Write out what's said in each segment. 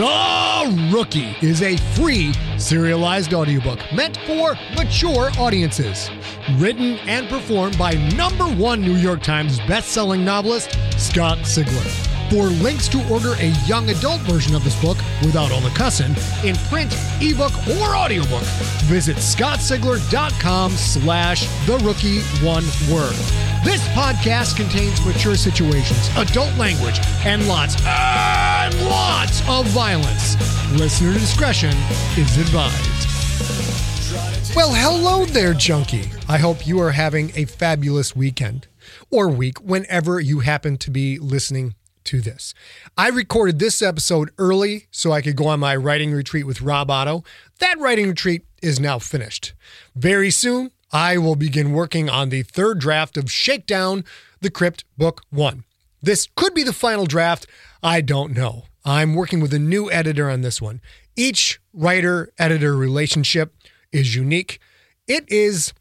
The Rookie is a free serialized audiobook meant for mature audiences. Written and performed by number one New York Times bestselling novelist Scott Sigler. For links to order a young adult version of this book without all the cussing in print, ebook, or audiobook, visit scottsigler.com slash the rookie one word. This podcast contains mature situations, adult language, and lots and lots of violence. Listener discretion is advised. Well, hello there, junkie. I hope you are having a fabulous weekend or week whenever you happen to be listening to this. I recorded this episode early so I could go on my writing retreat with Rob Otto. That writing retreat is now finished. Very soon, I will begin working on the third draft of Shakedown the Crypt Book 1. This could be the final draft. I don't know. I'm working with a new editor on this one. Each writer editor relationship is unique. It is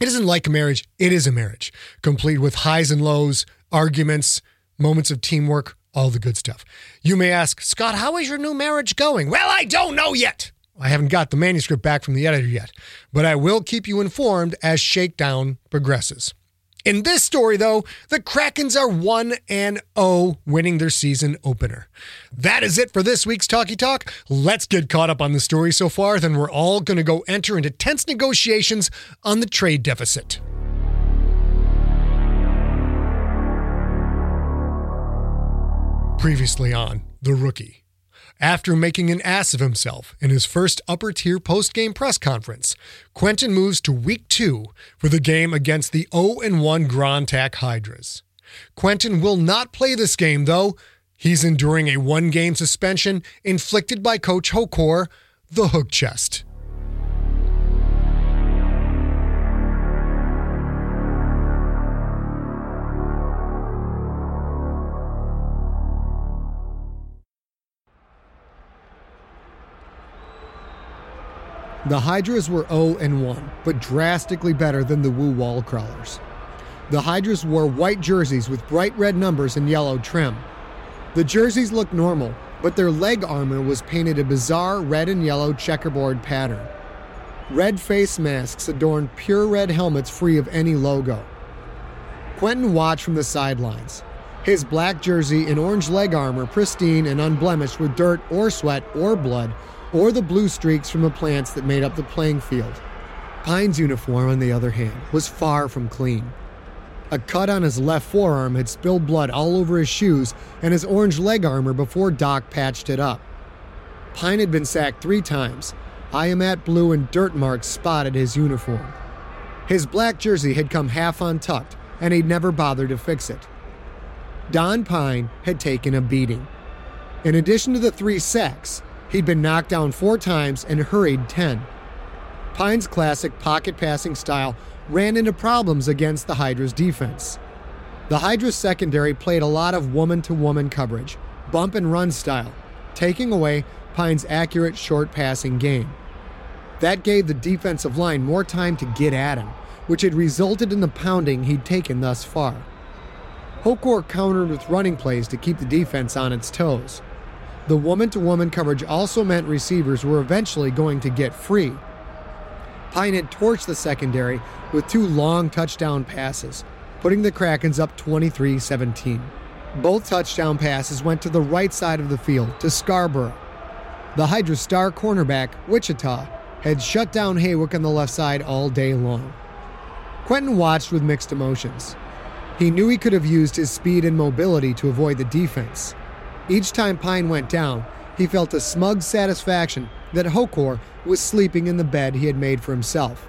it isn't like a marriage, it is a marriage, complete with highs and lows, arguments, moments of teamwork, all the good stuff. You may ask, Scott, how is your new marriage going? Well, I don't know yet. I haven't got the manuscript back from the editor yet, but I will keep you informed as Shakedown progresses. In this story, though, the Krakens are 1 and 0, winning their season opener. That is it for this week's Talkie Talk. Let's get caught up on the story so far, then we're all going to go enter into tense negotiations on the trade deficit. Previously on The Rookie. After making an ass of himself in his first upper tier post game press conference, Quentin moves to week two for the game against the 0 1 Grand Tac Hydras. Quentin will not play this game, though. He's enduring a one game suspension inflicted by Coach Hokor, the hook chest. The Hydras were 0 and 1, but drastically better than the Wu Wall Crawlers. The Hydras wore white jerseys with bright red numbers and yellow trim. The jerseys looked normal, but their leg armor was painted a bizarre red and yellow checkerboard pattern. Red face masks adorned pure red helmets free of any logo. Quentin watched from the sidelines. His black jersey and orange leg armor pristine and unblemished with dirt or sweat or blood or the blue streaks from the plants that made up the playing field. Pine's uniform, on the other hand, was far from clean. A cut on his left forearm had spilled blood all over his shoes and his orange leg armor before Doc patched it up. Pine had been sacked three times. Iamat blue and dirt marks spotted his uniform. His black jersey had come half untucked, and he'd never bothered to fix it. Don Pine had taken a beating. In addition to the three sacks, He'd been knocked down four times and hurried 10. Pine's classic pocket passing style ran into problems against the Hydra's defense. The Hydra's secondary played a lot of woman to woman coverage, bump and run style, taking away Pine's accurate short passing game. That gave the defensive line more time to get at him, which had resulted in the pounding he'd taken thus far. Hokor countered with running plays to keep the defense on its toes. The woman to woman coverage also meant receivers were eventually going to get free. Pine had torched the secondary with two long touchdown passes, putting the Krakens up 23 17. Both touchdown passes went to the right side of the field, to Scarborough. The Hydra star cornerback, Wichita, had shut down Haywick on the left side all day long. Quentin watched with mixed emotions. He knew he could have used his speed and mobility to avoid the defense. Each time Pine went down, he felt a smug satisfaction that Hokor was sleeping in the bed he had made for himself.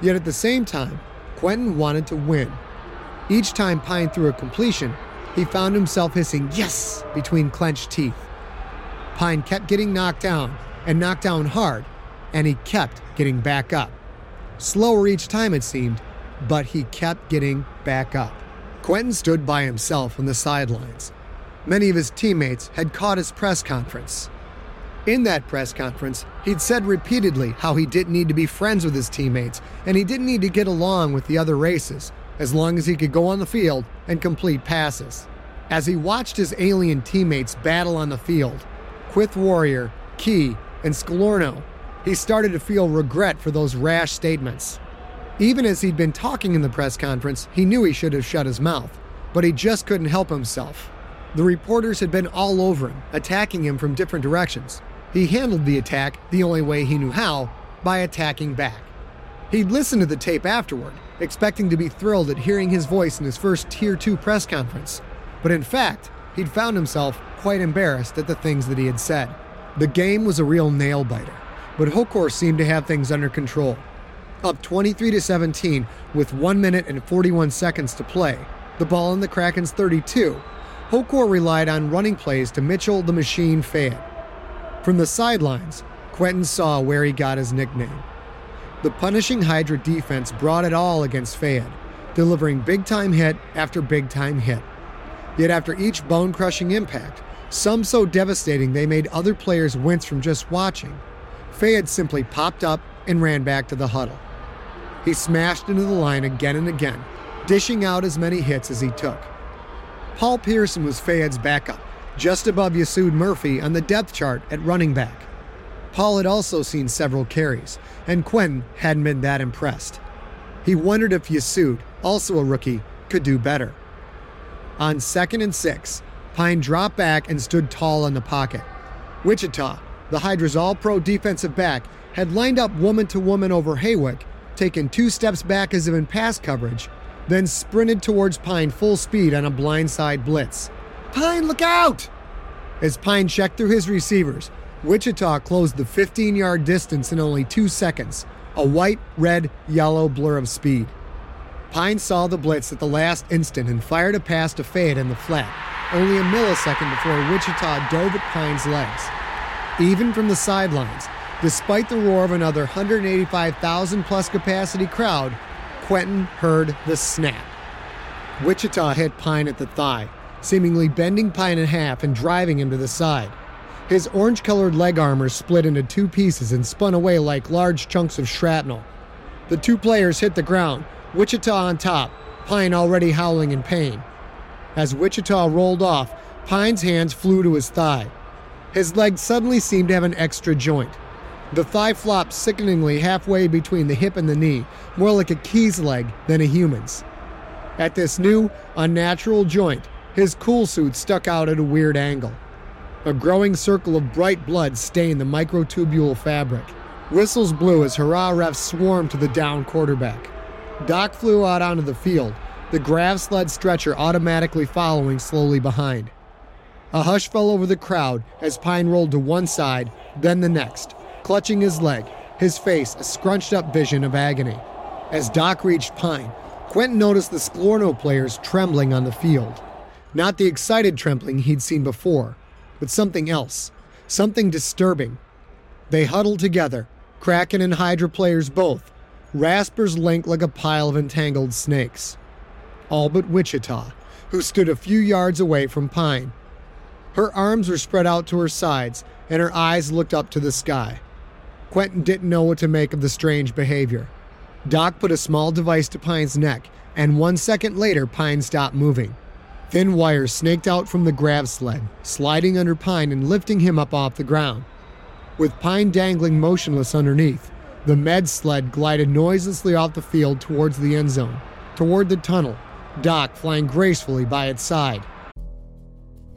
Yet at the same time, Quentin wanted to win. Each time Pine threw a completion, he found himself hissing yes between clenched teeth. Pine kept getting knocked down and knocked down hard, and he kept getting back up. Slower each time it seemed, but he kept getting back up. Quentin stood by himself on the sidelines, Many of his teammates had caught his press conference. In that press conference, he'd said repeatedly how he didn't need to be friends with his teammates and he didn't need to get along with the other races as long as he could go on the field and complete passes. As he watched his alien teammates battle on the field, Quyth Warrior, Ki, and Sklorno, he started to feel regret for those rash statements. Even as he'd been talking in the press conference, he knew he should have shut his mouth, but he just couldn't help himself. The reporters had been all over him, attacking him from different directions. He handled the attack the only way he knew how by attacking back. He'd listened to the tape afterward, expecting to be thrilled at hearing his voice in his first Tier 2 press conference, but in fact, he'd found himself quite embarrassed at the things that he had said. The game was a real nail biter, but Hokor seemed to have things under control. Up 23 to 17 with 1 minute and 41 seconds to play, the ball in the Kraken's 32, Hokor relied on running plays to Mitchell the Machine Fayed. From the sidelines, Quentin saw where he got his nickname. The punishing Hydra defense brought it all against Fayed, delivering big time hit after big time hit. Yet after each bone crushing impact, some so devastating they made other players wince from just watching, Fayed simply popped up and ran back to the huddle. He smashed into the line again and again, dishing out as many hits as he took. Paul Pearson was Fayed's backup, just above Yasud Murphy on the depth chart at running back. Paul had also seen several carries, and Quentin hadn't been that impressed. He wondered if Yasud, also a rookie, could do better. On second and six, Pine dropped back and stood tall in the pocket. Wichita, the Hydra's all pro defensive back, had lined up woman to woman over Haywick, taken two steps back as if in pass coverage, then sprinted towards Pine full speed on a blindside blitz. Pine, look out! As Pine checked through his receivers, Wichita closed the 15 yard distance in only two seconds, a white, red, yellow blur of speed. Pine saw the blitz at the last instant and fired a pass to Fayed in the flat, only a millisecond before Wichita dove at Pine's legs. Even from the sidelines, despite the roar of another 185,000 plus capacity crowd, Quentin heard the snap. Wichita hit Pine at the thigh, seemingly bending Pine in half and driving him to the side. His orange colored leg armor split into two pieces and spun away like large chunks of shrapnel. The two players hit the ground, Wichita on top, Pine already howling in pain. As Wichita rolled off, Pine's hands flew to his thigh. His leg suddenly seemed to have an extra joint. The thigh flopped sickeningly halfway between the hip and the knee, more like a Ki's leg than a human's. At this new, unnatural joint, his cool suit stuck out at a weird angle. A growing circle of bright blood stained the microtubule fabric. Whistles blew as hurrah refs swarmed to the down quarterback. Doc flew out onto the field, the grav sled stretcher automatically following slowly behind. A hush fell over the crowd as Pine rolled to one side, then the next, clutching his leg, his face a scrunched up vision of agony. As Doc reached Pine, Quentin noticed the Sklorno players trembling on the field. Not the excited trembling he'd seen before, but something else, something disturbing. They huddled together, Kraken and Hydra players both, Raspers linked like a pile of entangled snakes. All but Wichita, who stood a few yards away from Pine. Her arms were spread out to her sides, and her eyes looked up to the sky. Quentin didn't know what to make of the strange behavior. Doc put a small device to Pine's neck, and one second later, Pine stopped moving. Thin wires snaked out from the grav sled, sliding under Pine and lifting him up off the ground. With Pine dangling motionless underneath, the med sled glided noiselessly off the field towards the end zone, toward the tunnel, Doc flying gracefully by its side.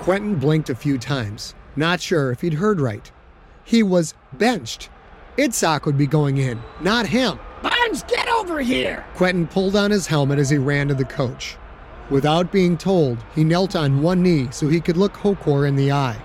Quentin blinked a few times, not sure if he'd heard right. He was benched. Itzhak would be going in, not him. Barnes, get over here! Quentin pulled on his helmet as he ran to the coach. Without being told, he knelt on one knee so he could look Hokor in the eye.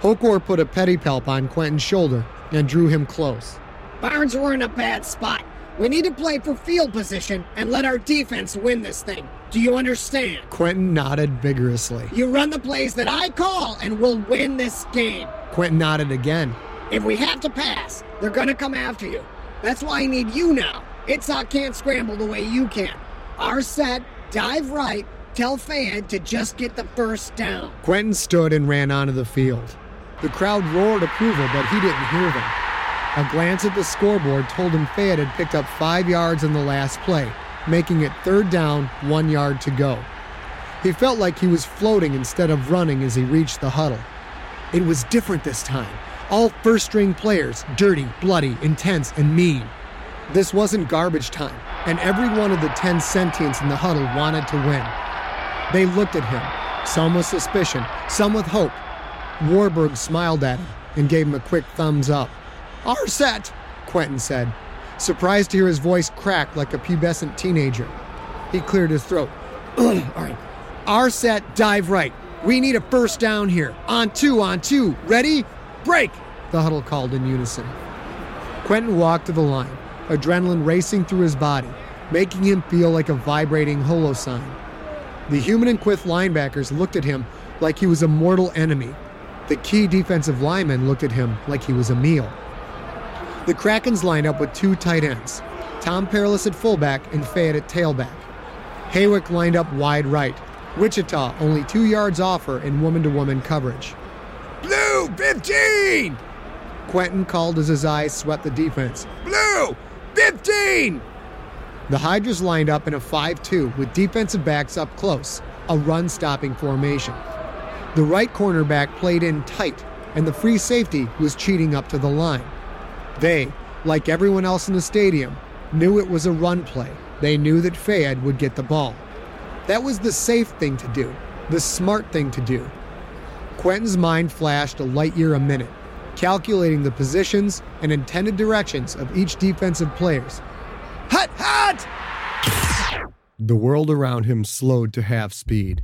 Hokor put a pedipalp on Quentin's shoulder and drew him close. Barnes, we're in a bad spot. We need to play for field position and let our defense win this thing. Do you understand? Quentin nodded vigorously. You run the plays that I call and we'll win this game. Quentin nodded again. If we have to pass, they're gonna come after you. That's why I need you now. Itzhak can't scramble the way you can. Our set, dive right, tell Fayed to just get the first down. Quentin stood and ran onto the field. The crowd roared approval, but he didn't hear them. A glance at the scoreboard told him Fayed had picked up five yards in the last play, making it third down, one yard to go. He felt like he was floating instead of running as he reached the huddle. It was different this time. All first string players, dirty, bloody, intense, and mean. This wasn't garbage time, and every one of the 10 sentients in the huddle wanted to win. They looked at him, some with suspicion, some with hope. Warburg smiled at him and gave him a quick thumbs up. Our set, Quentin said, surprised to hear his voice crack like a pubescent teenager. He cleared his throat. All right. Our set, dive right. We need a first down here. On two, on two. Ready? Break! The huddle called in unison. Quentin walked to the line, adrenaline racing through his body, making him feel like a vibrating holosign. The human and Quyth linebackers looked at him like he was a mortal enemy. The Ki defensive linemen looked at him like he was a meal. The Krakens lined up with two tight ends Tom Perilous at fullback and Fayed at tailback. Haywick lined up wide right, Wichita only two yards off her in woman to woman coverage. Blue 15! Quentin called as his eyes swept the defense. Blue 15! The Hydras lined up in a 5 2 with defensive backs up close, a run stopping formation. The right cornerback played in tight, and the free safety was cheating up to the line. They, like everyone else in the stadium, knew it was a run play. They knew that Fayed would get the ball. That was the safe thing to do, the smart thing to do. Quentin's mind flashed a light year a minute, calculating the positions and intended directions of each defensive players. Hut, hut! The world around him slowed to half speed.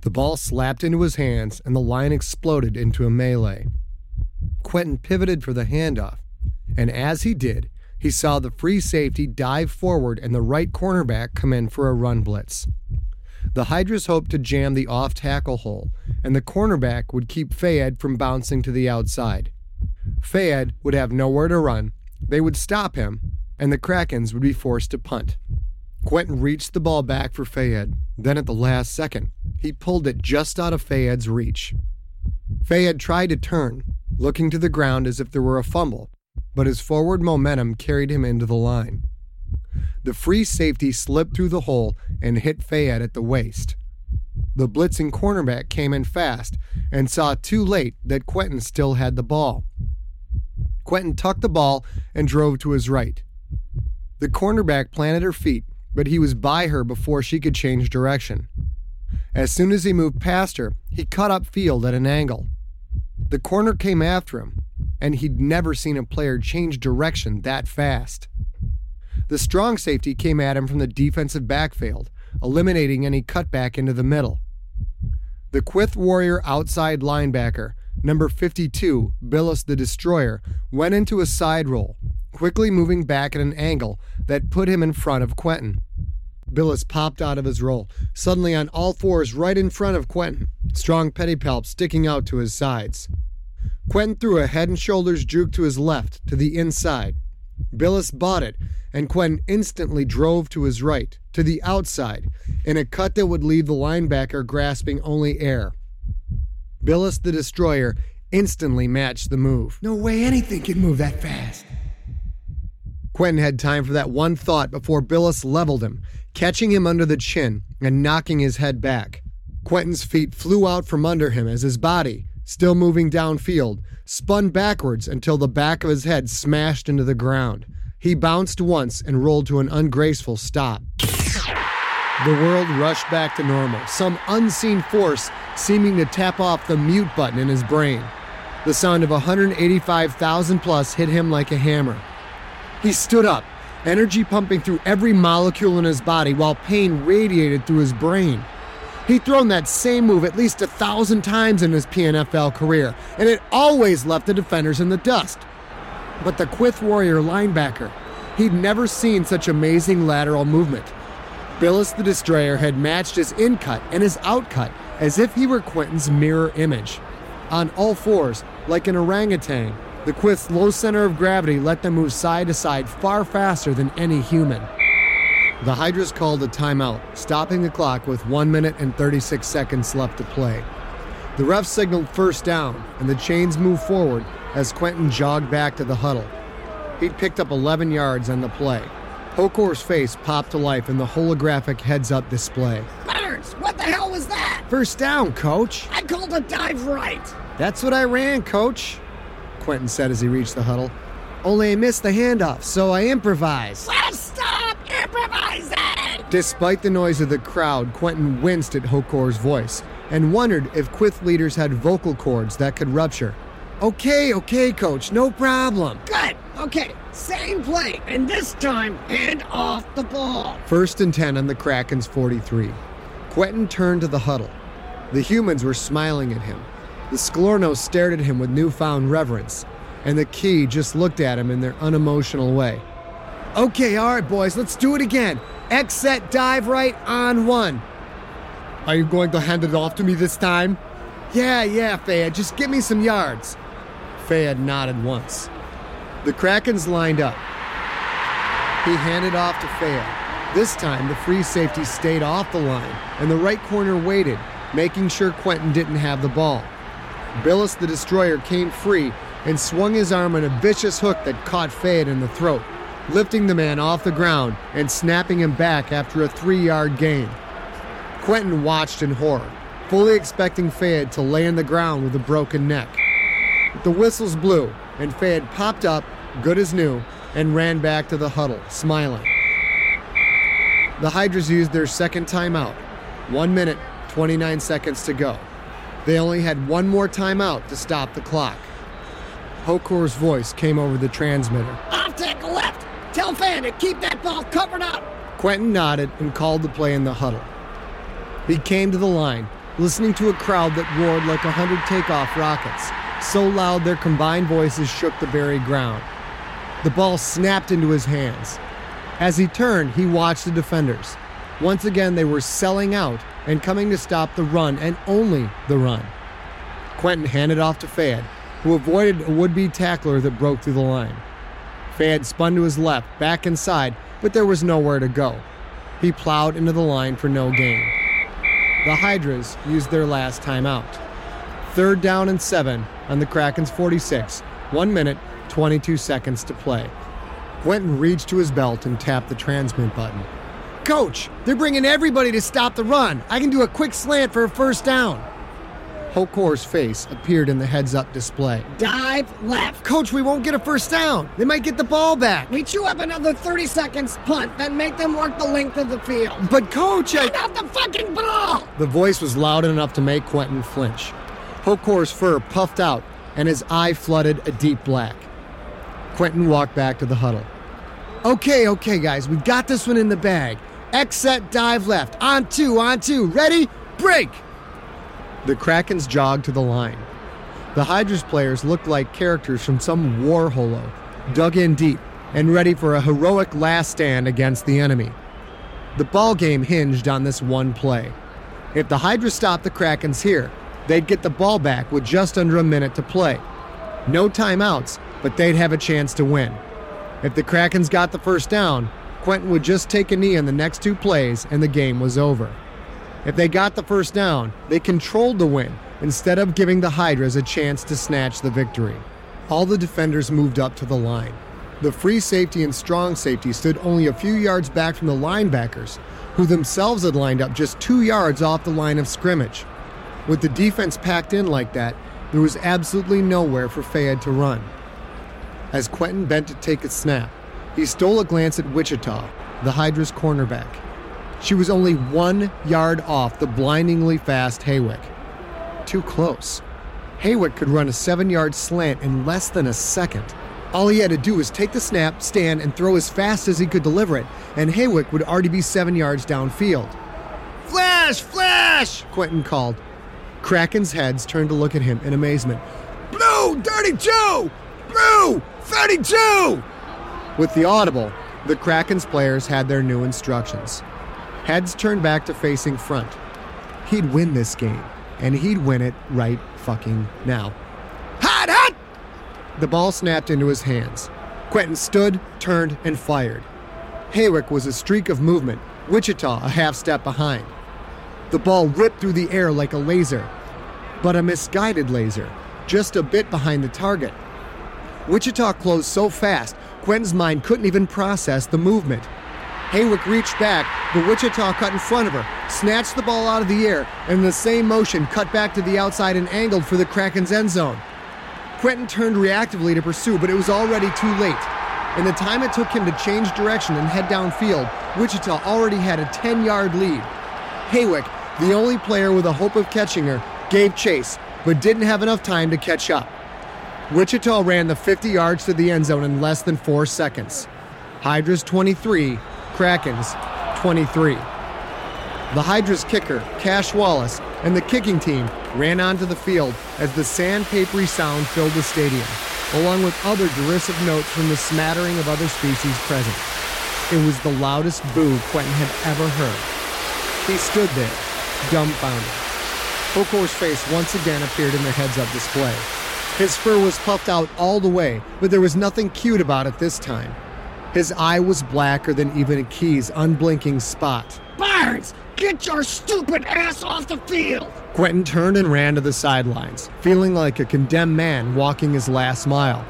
The ball slapped into his hands and the line exploded into a melee. Quentin pivoted for the handoff, and as he did, he saw the free safety dive forward and the right cornerback come in for a run blitz. The Hydras hoped to jam the off tackle hole, and the cornerback would keep Fayed from bouncing to the outside. Fayed would have nowhere to run, they would stop him, and the Krakens would be forced to punt. Quentin reached the ball back for Fayed. Then, at the last second, he pulled it just out of Fayed's reach. Fayed tried to turn, looking to the ground as if there were a fumble, but his forward momentum carried him into the line. The free safety slipped through the hole and hit Fayed at the waist. The blitzing cornerback came in fast and saw too late that Quentin still had the ball. Quentin tucked the ball and drove to his right. The cornerback planted her feet, but he was by her before she could change direction. As soon as he moved past her, he cut up field at an angle. The corner came after him, and he'd never seen a player change direction that fast. The strong safety came at him from the defensive backfield, eliminating any cutback into the middle. The Quyth Warrior outside linebacker, number 52, Bilas the Destroyer, went into a side roll, quickly moving back at an angle that put him in front of Quentin. Bilas popped out of his roll, suddenly on all fours right in front of Quentin, strong pedipalp sticking out to his sides. Quentin threw a head and shoulders juke to his left, to the inside. Bilas bought it, and Quentin instantly drove to his right, to the outside, in a cut that would leave the linebacker grasping only air. Bilas the Destroyer instantly matched the move. No way anything can move that fast. Quentin had time for that one thought before Bilas leveled him, catching him under the chin and knocking his head back. Quentin's feet flew out from under him as his body, still moving downfield, spun backwards until the back of his head smashed into the ground. He bounced once and rolled to an ungraceful stop. The world rushed back to normal, some unseen force seeming to tap off the mute button in his brain. The sound of 185,000 plus hit him like a hammer. He stood up, energy pumping through every molecule in his body while pain radiated through his brain. He'd thrown that same move at least a thousand times in his PNFL career, and it always left the defenders in the dust. But the Quyth Warrior linebacker, he'd never seen such amazing lateral movement. Billis the Destroyer had matched his in cut and his out cut as if he were Quentin's mirror image. On all fours, like an orangutan, the Quyth's low center of gravity let them move side to side far faster than any human. The Hydras called a timeout, stopping the clock with 1 minute and 36 seconds left to play. The ref signaled first down, and the chains moved forward as Quentin jogged back to the huddle. He'd picked up 11 yards on the play. Hokor's face popped to life in the holographic heads up display. Burns, what the hell was that? First down, coach. I called a dive right. That's what I ran, coach, Quentin said as he reached the huddle. Only I missed the handoff, so I improvised. Well, stop improvising! Despite the noise of the crowd, Quentin winced at Hokor's voice and wondered if Quyth leaders had vocal cords that could rupture. Okay, okay, coach, no problem. Good. Okay, same play, and this time, hand off the ball. First and 10 on the Kraken's 43. Quentin turned to the huddle. The humans were smiling at him. The Sklorno stared at him with newfound reverence, and the Ki just looked at him in their unemotional way. Okay, all right, boys, let's do it again. X set dive right on one. Are you going to hand it off to me this time? Yeah, yeah, Fayed, just give me some yards. Fayed nodded once. The Krakens lined up. He handed off to Fayed. This time, the free safety stayed off the line, and the right corner waited, making sure Quentin didn't have the ball. Billis the Destroyer came free and swung his arm in a vicious hook that caught Fayed in the throat, lifting the man off the ground and snapping him back after a three yard gain. Quentin watched in horror, fully expecting Fayed to lay on the ground with a broken neck. The whistles blew, and Fayed popped up, good as new, and ran back to the huddle, smiling. The Hydras used their second timeout. One minute, 29 seconds to go. They only had one more timeout to stop the clock. Hokor's voice came over the transmitter. Tell Fan to keep that ball covered up. Quentin nodded and called the play in the huddle. He came to the line, listening to a crowd that roared like a hundred takeoff rockets, so loud their combined voices shook the very ground. The ball snapped into his hands. As he turned, he watched the defenders. Once again, they were selling out and coming to stop the run and only the run. Quentin handed off to Fayed, who avoided a would be tackler that broke through the line. Fayed spun to his left, back inside, but there was nowhere to go. He plowed into the line for no gain. The Hydras used their last timeout. Third down and seven on the Kraken's 46, one minute, 22 seconds to play. Quentin reached to his belt and tapped the transmit button. Coach, they're bringing everybody to stop the run. I can do a quick slant for a first down. Hokor's face appeared in the heads up display. Dive left. Coach, we won't get a first down. They might get the ball back. We chew up another 30 seconds punt, then make them work the length of the field. But, coach, I. Get the fucking ball! The voice was loud enough to make Quentin flinch. Hokor's fur puffed out, and his eye flooded a deep black. Quentin walked back to the huddle. Okay, okay, guys, we've got this one in the bag. X set dive left. On two, on two. Ready? Break! The Krakens jogged to the line. The Hydras players looked like characters from some war holo, dug in deep and ready for a heroic last stand against the enemy. The ball game hinged on this one play. If the Hydra stopped the Krakens here, they'd get the ball back with just under a minute to play. No timeouts, but they'd have a chance to win. If the Krakens got the first down, Quentin would just take a knee on the next two plays and the game was over. If they got the first down, they controlled the win instead of giving the Hydras a chance to snatch the victory. All the defenders moved up to the line. The free safety and strong safety stood only a few yards back from the linebackers, who themselves had lined up just two yards off the line of scrimmage. With the defense packed in like that, there was absolutely nowhere for Fayed to run. As Quentin bent to take a snap, he stole a glance at Wichita, the Hydra's cornerback. She was only one yard off the blindingly fast Haywick. Too close. Haywick could run a seven yard slant in less than a second. All he had to do was take the snap, stand, and throw as fast as he could deliver it, and Haywick would already be seven yards downfield. Flash! Flash! Quentin called. Kraken's heads turned to look at him in amazement. Blue 32! Blue 32! With the audible, the Kraken's players had their new instructions. Heads turned back to facing front. He'd win this game, and he'd win it right fucking now. Hot, hot! The ball snapped into his hands. Quentin stood, turned, and fired. Haywick was a streak of movement, Wichita a half step behind. The ball ripped through the air like a laser, but a misguided laser, just a bit behind the target. Wichita closed so fast, Quentin's mind couldn't even process the movement. Haywick reached back, but Wichita cut in front of her, snatched the ball out of the air, and in the same motion cut back to the outside and angled for the Kraken's end zone. Quentin turned reactively to pursue, but it was already too late. In the time it took him to change direction and head downfield, Wichita already had a 10 yard lead. Haywick, the only player with a hope of catching her, gave chase, but didn't have enough time to catch up. Wichita ran the 50 yards to the end zone in less than four seconds. Hydras 23, Krakens 23. The Hydras kicker, Cash Wallace, and the kicking team ran onto the field as the sandpapery sound filled the stadium, along with other derisive notes from the smattering of other species present. It was the loudest boo Quentin had ever heard. He stood there, dumbfounded. Hokor's face once again appeared in the heads-up display. His fur was puffed out all the way, but there was nothing cute about it this time. His eye was blacker than even a Ki's unblinking spot. Barnes, get your stupid ass off the field! Quentin turned and ran to the sidelines, feeling like a condemned man walking his last mile.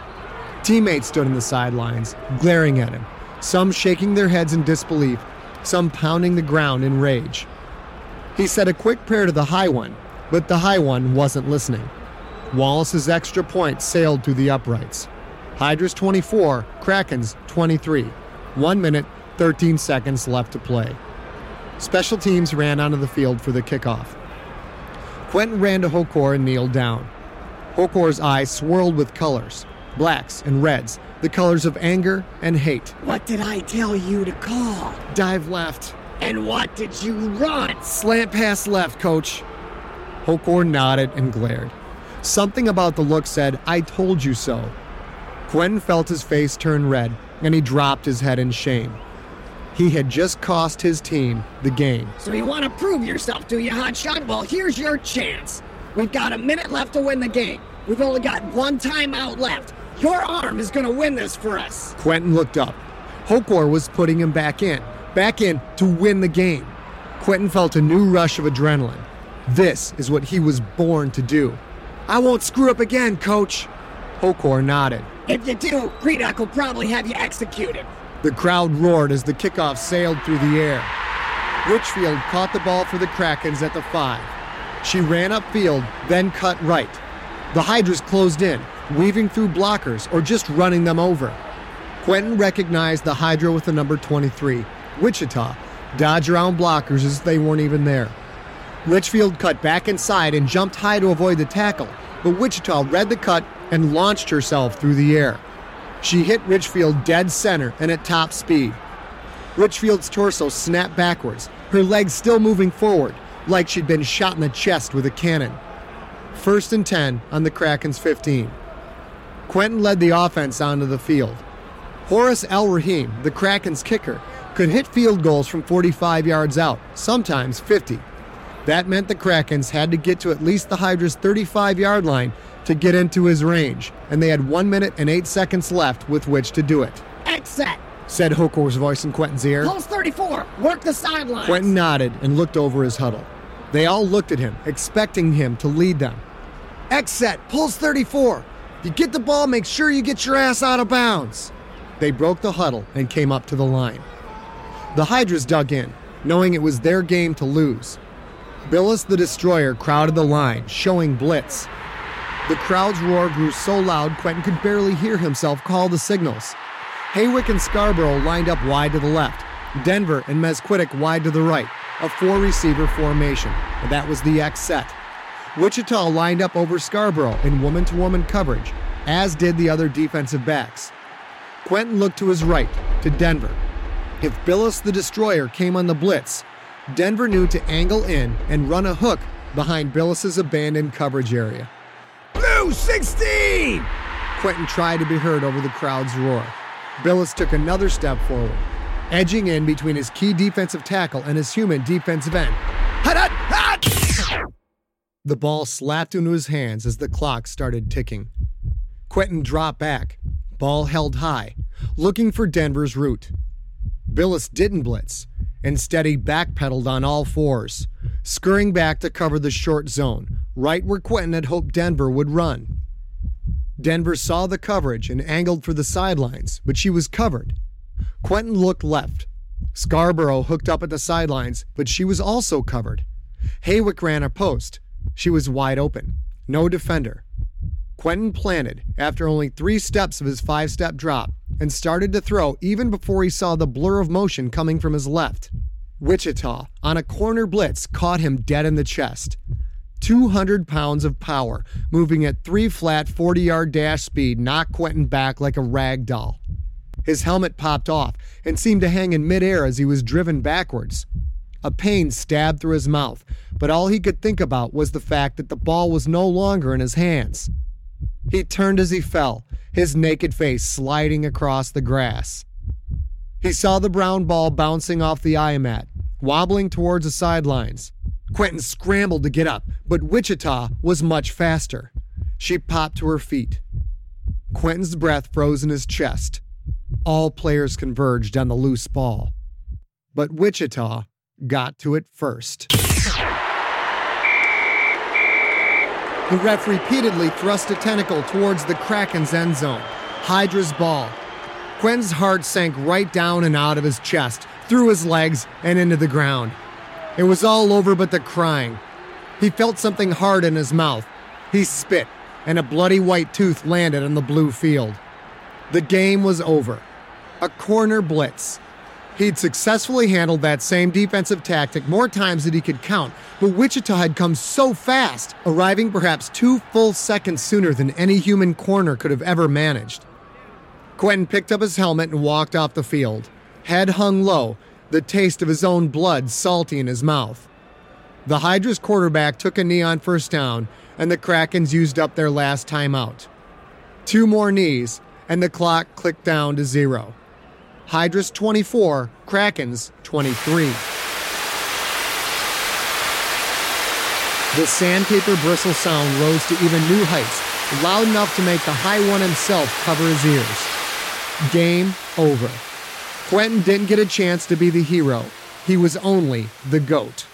Teammates stood in the sidelines, glaring at him, some shaking their heads in disbelief, some pounding the ground in rage. He said a quick prayer to the High One, but the High One wasn't listening. Wallace's extra point sailed through the uprights. Hydras 24, Krakens 23. 1 minute, 13 seconds left to play. Special teams ran onto the field for the kickoff. Quentin ran to Hokor and kneeled down. Hokor's eyes swirled with colors blacks and reds, the colors of anger and hate. What did I tell you to call? Dive left. And what did you run? Slant pass left, coach. Hokor nodded and glared. Something about the look said, I told you so. Quentin felt his face turn red, and he dropped his head in shame. He had just cost his team the game. So you want to prove yourself, do you, hotshot? Well, here's your chance. We've got a minute left to win the game. We've only got one timeout left. Your arm is going to win this for us. Quentin looked up. Hokor was putting him back in, back in to win the game. Quentin felt a new rush of adrenaline. This is what he was born to do. I won't screw up again, coach. Hokor nodded. If you do, Gredok will probably have you executed. The crowd roared as the kickoff sailed through the air. Richfield caught the ball for the Krakens at the five. She ran upfield, then cut right. The Hydras closed in, weaving through blockers or just running them over. Quentin recognized the Hydra with the number 23, Wichita, dodge around blockers as they weren't even there. Richfield cut back inside and jumped high to avoid the tackle, but Wichita read the cut and launched herself through the air. She hit Richfield dead center and at top speed. Richfield's torso snapped backwards, her legs still moving forward, like she'd been shot in the chest with a cannon. First and 10 on the Kraken's 15. Quentin led the offense onto the field. Horace El Rahim, the Kraken's kicker, could hit field goals from 45 yards out, sometimes 50. That meant the Krakens had to get to at least the Hydra's 35 yard line to get into his range, and they had 1 minute and 8 seconds left with which to do it. Set, Said Hokor's voice in Quentin's ear. pulse 34, work the sidelines. Quentin nodded and looked over his huddle. They all looked at him, expecting him to lead them. Set, pulse 34. If you get the ball, make sure you get your ass out of bounds. They broke the huddle and came up to the line. The Hydras dug in, knowing it was their game to lose. Billis the Destroyer crowded the line, showing blitz. The crowd's roar grew so loud Quentin could barely hear himself call the signals. Haywick and Scarborough lined up wide to the left, Denver and Mesquitick wide to the right, a four receiver formation, and that was the X set. Wichita lined up over Scarborough in woman to woman coverage, as did the other defensive backs. Quentin looked to his right, to Denver. If Billis the Destroyer came on the blitz, Denver knew to angle in and run a hook behind Billis's abandoned coverage area. Blue 16! Quentin tried to be heard over the crowd's roar. Billis took another step forward, edging in between his Ki defensive tackle and his human defensive end. The ball slapped into his hands as the clock started ticking. Quentin dropped back, ball held high, looking for Denver's route. Billis didn't blitz. Instead, he backpedaled on all fours, scurrying back to cover the short zone, right where Quentin had hoped Denver would run. Denver saw the coverage and angled for the sidelines, but she was covered. Quentin looked left. Scarborough hooked up at the sidelines, but she was also covered. Haywick ran a post. She was wide open. No defender. Quentin planted after only three steps of his five step drop and started to throw even before he saw the blur of motion coming from his left. Wichita, on a corner blitz, caught him dead in the chest. 200 pounds of power, moving at three flat 40 yard dash speed, knocked Quentin back like a rag doll. His helmet popped off and seemed to hang in midair as he was driven backwards. A pain stabbed through his mouth, but all he could think about was the fact that the ball was no longer in his hands. He turned as he fell, his naked face sliding across the grass. He saw the brown ball bouncing off the eye mat, wobbling towards the sidelines. Quentin scrambled to get up, but Wichita was much faster. She popped to her feet. Quentin's breath froze in his chest. All players converged on the loose ball. But Wichita got to it first. The ref repeatedly thrust a tentacle towards the Kraken's end zone. Hydra's ball. Quentin's heart sank right down and out of his chest, through his legs, and into the ground. It was all over but the crying. He felt something hard in his mouth. He spit, and a bloody white tooth landed on the blue field. The game was over. A corner blitz. He'd successfully handled that same defensive tactic more times than he could count, but Wichita had come so fast, arriving perhaps two full seconds sooner than any human corner could have ever managed. Quentin picked up his helmet and walked off the field, head hung low, the taste of his own blood salty in his mouth. The Hydra's quarterback took a knee on first down, and the Krakens used up their last timeout. Two more knees, and the clock clicked down to zero. Hydra's 24, Krakens 23. The sandpaper bristle sound rose to even new heights, loud enough to make the High One himself cover his ears. Game over. Quentin didn't get a chance to be the hero. He was only the GOAT.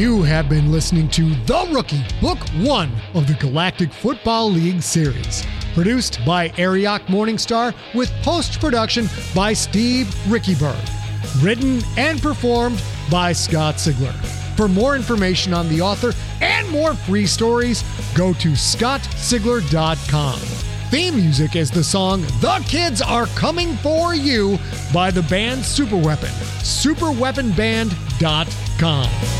You have been listening to The Rookie, Book One of the Galactic Football League series. Produced by Arioch Morningstar with post production by Steve Riekeberg. Written and performed by Scott Sigler. For more information on the author and more free stories, go to scottsigler.com. Theme music is the song The Kids Are Coming For You by the band Superweapon. Superweaponband.com.